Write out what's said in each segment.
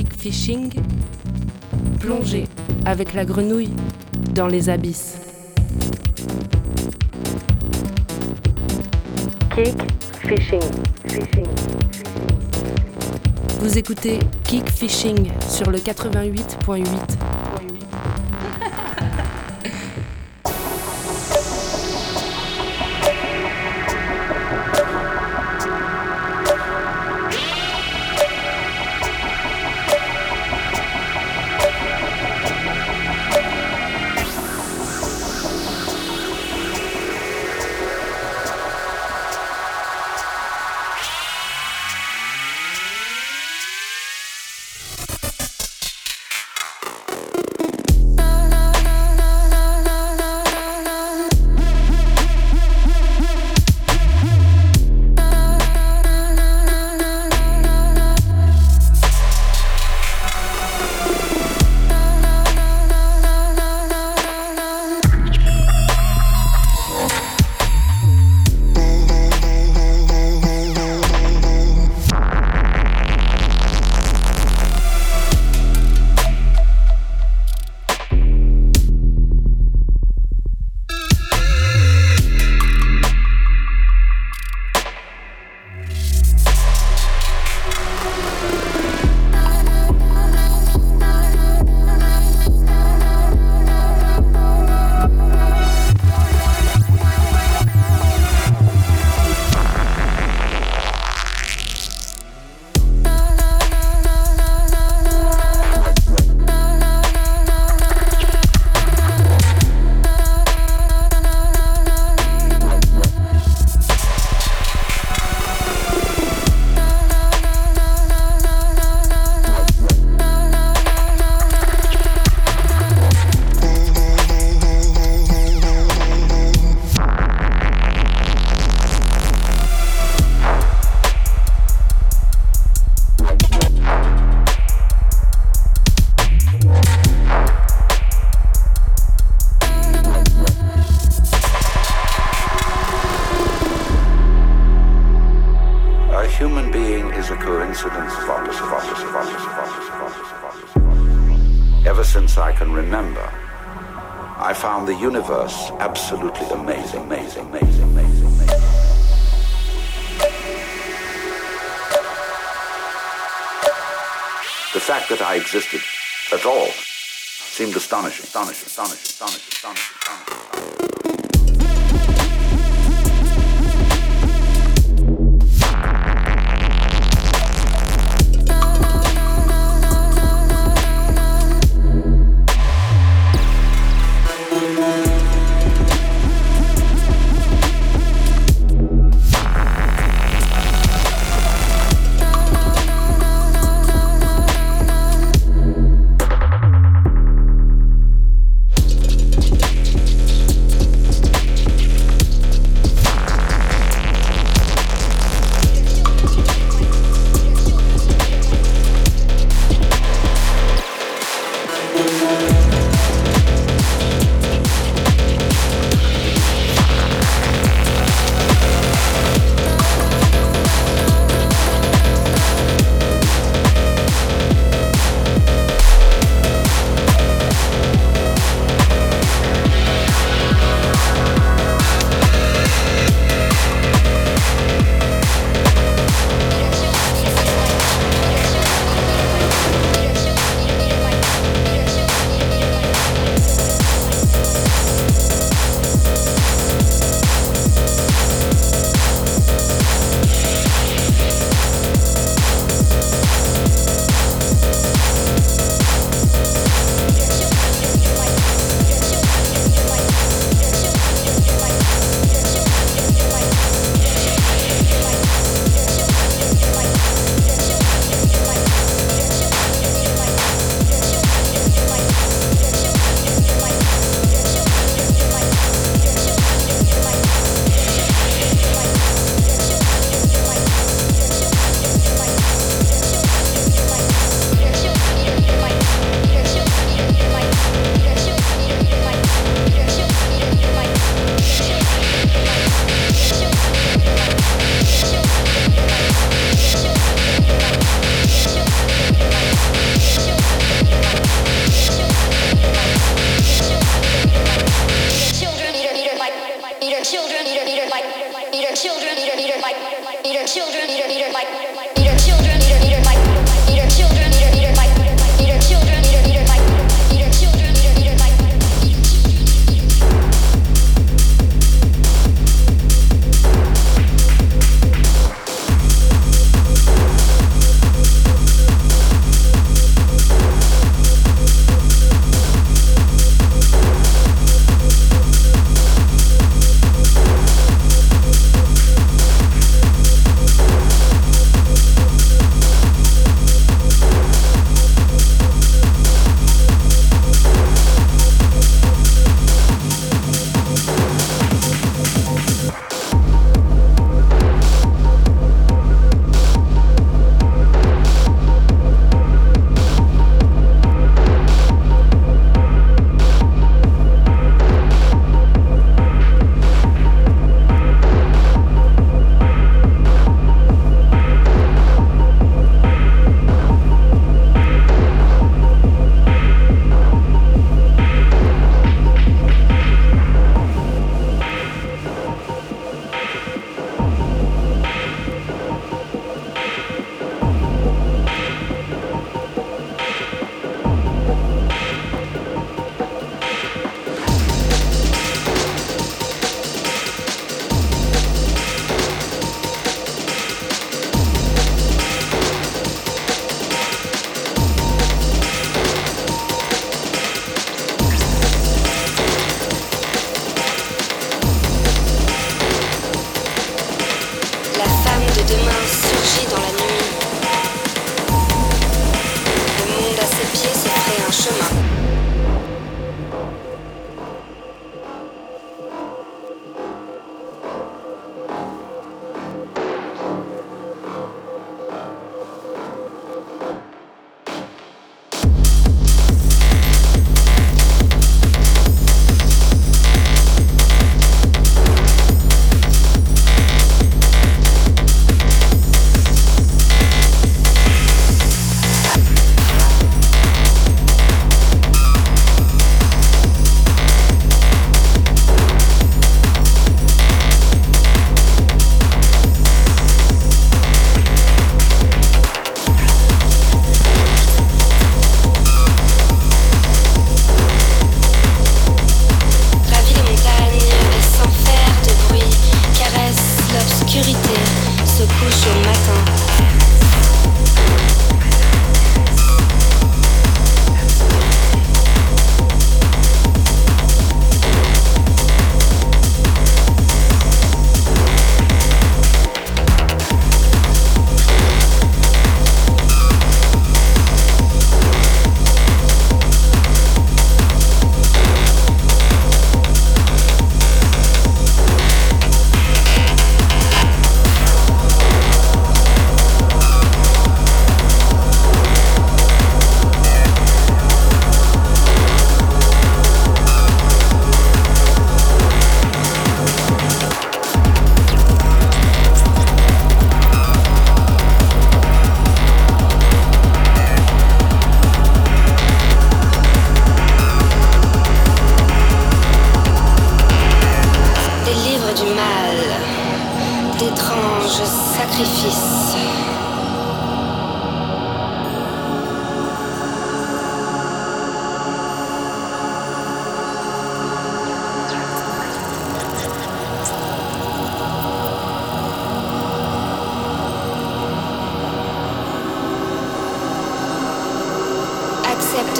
Kick Fishing, plongez avec la grenouille dans les abysses. Kick Fishing. Fishing. Vous écoutez Kick Fishing sur le 88.8. astonishing, astonishing,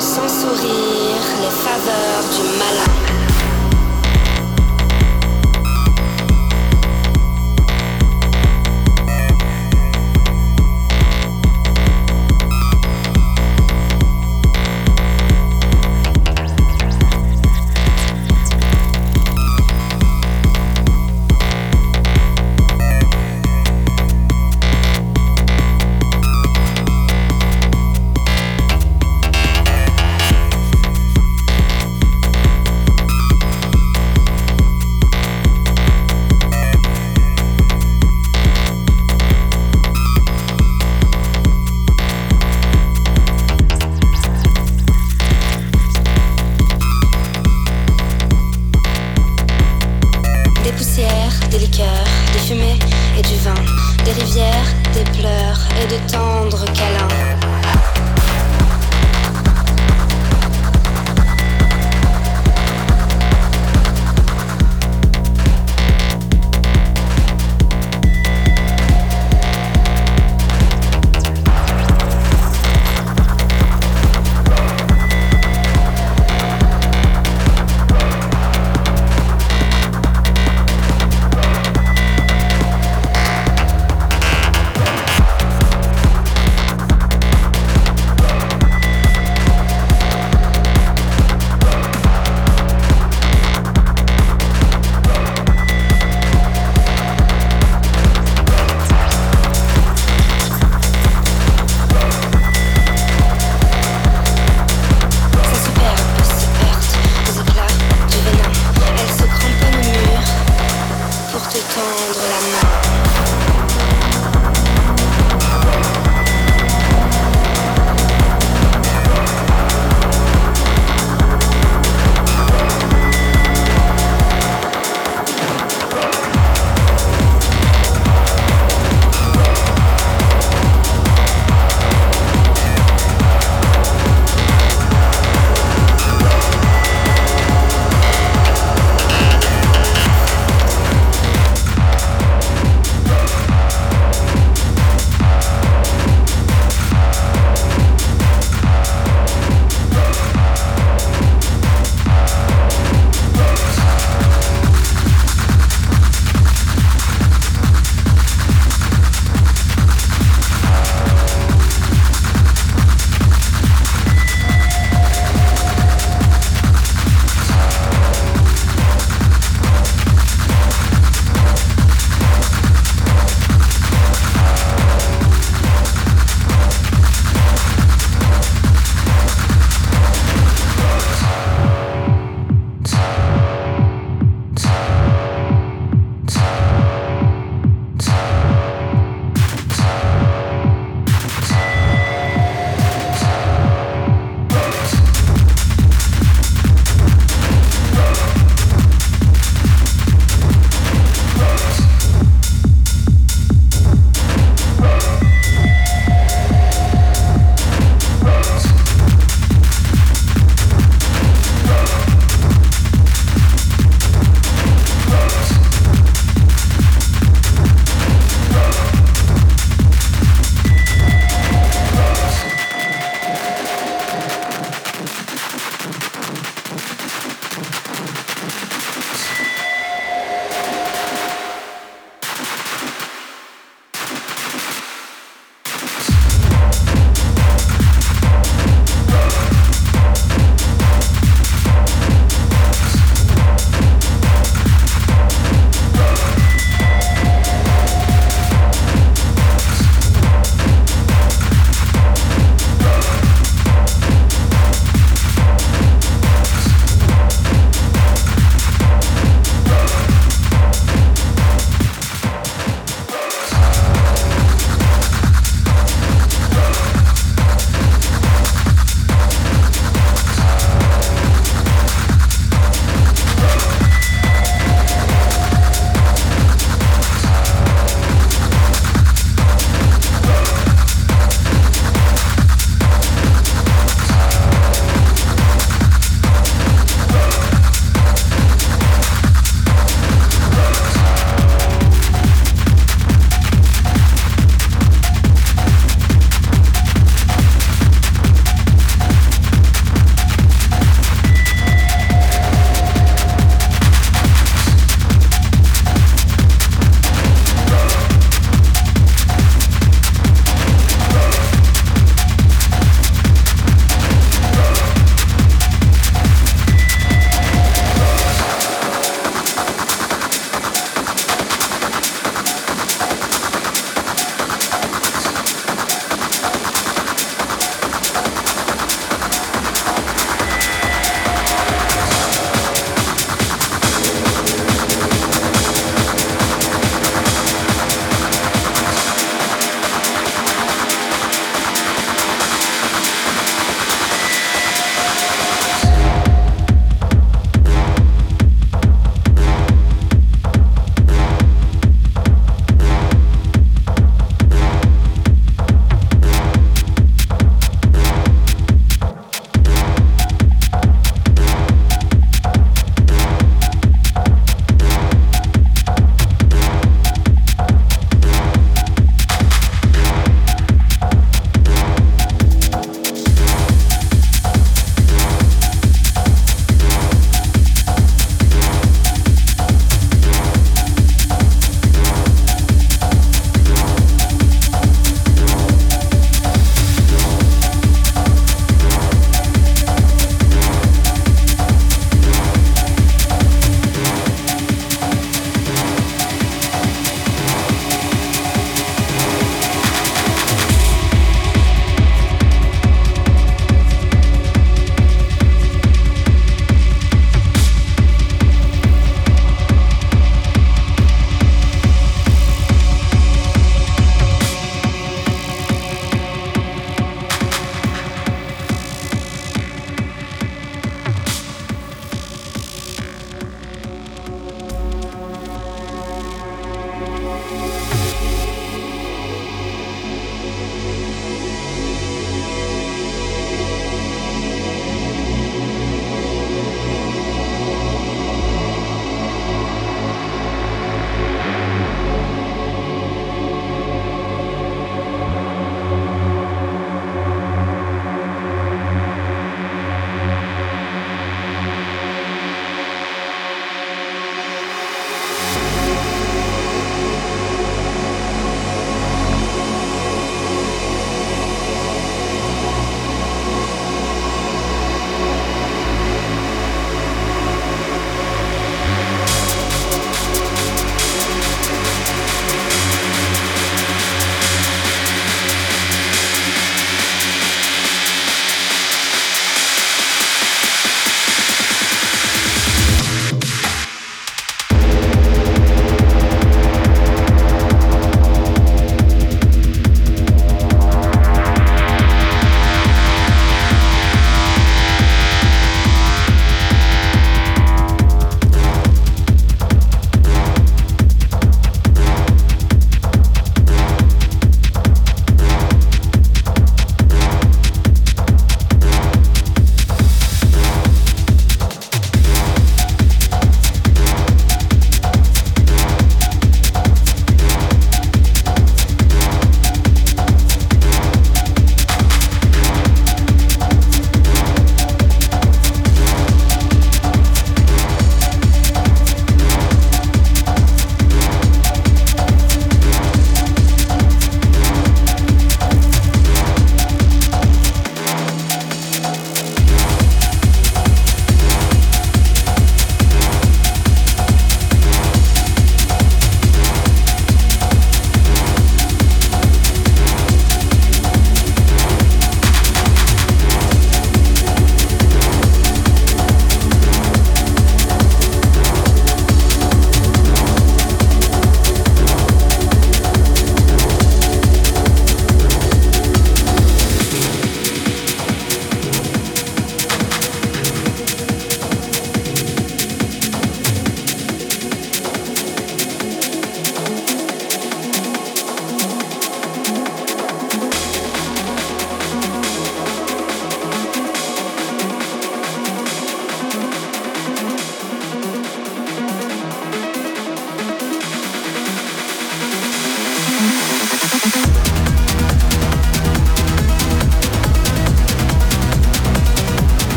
sans sourire les faveurs du malin.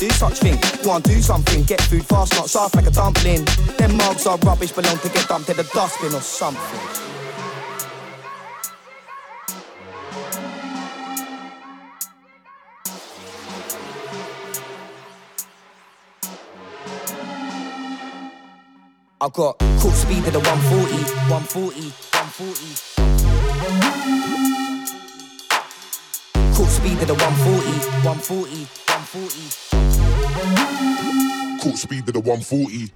do such thing. Go and do something. Get food fast, not soft like a dumpling. Them mugs are rubbish, belong to get dumped in the dustbin or something. I got caught speed at the 140, 140, 140. Caught speed at the 140, 140, 140. Cool speed to the 140.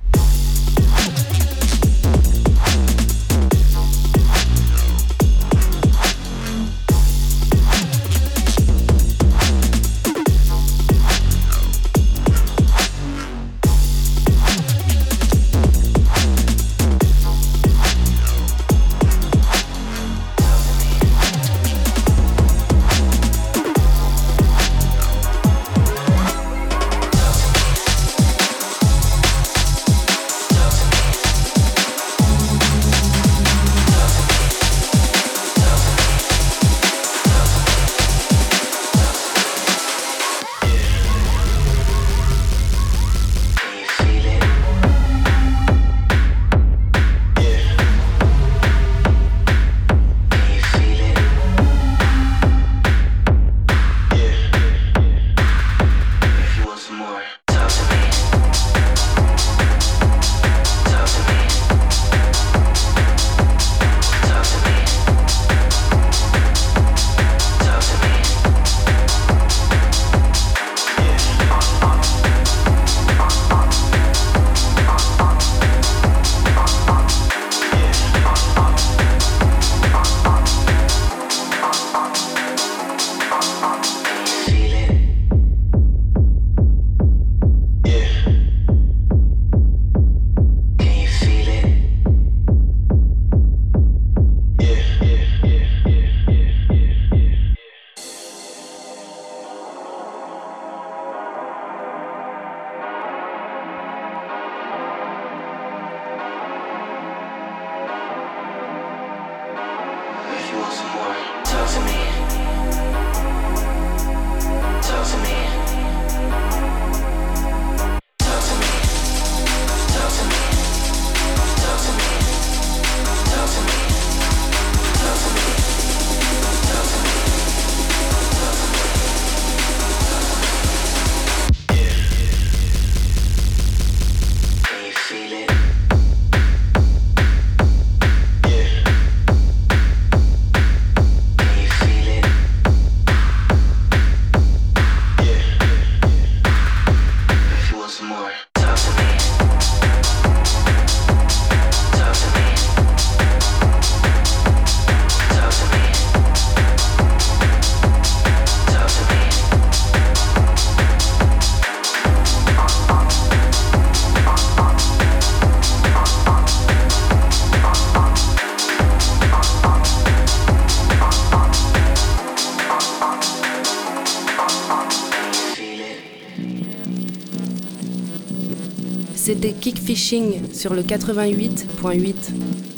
Sur le 88.8.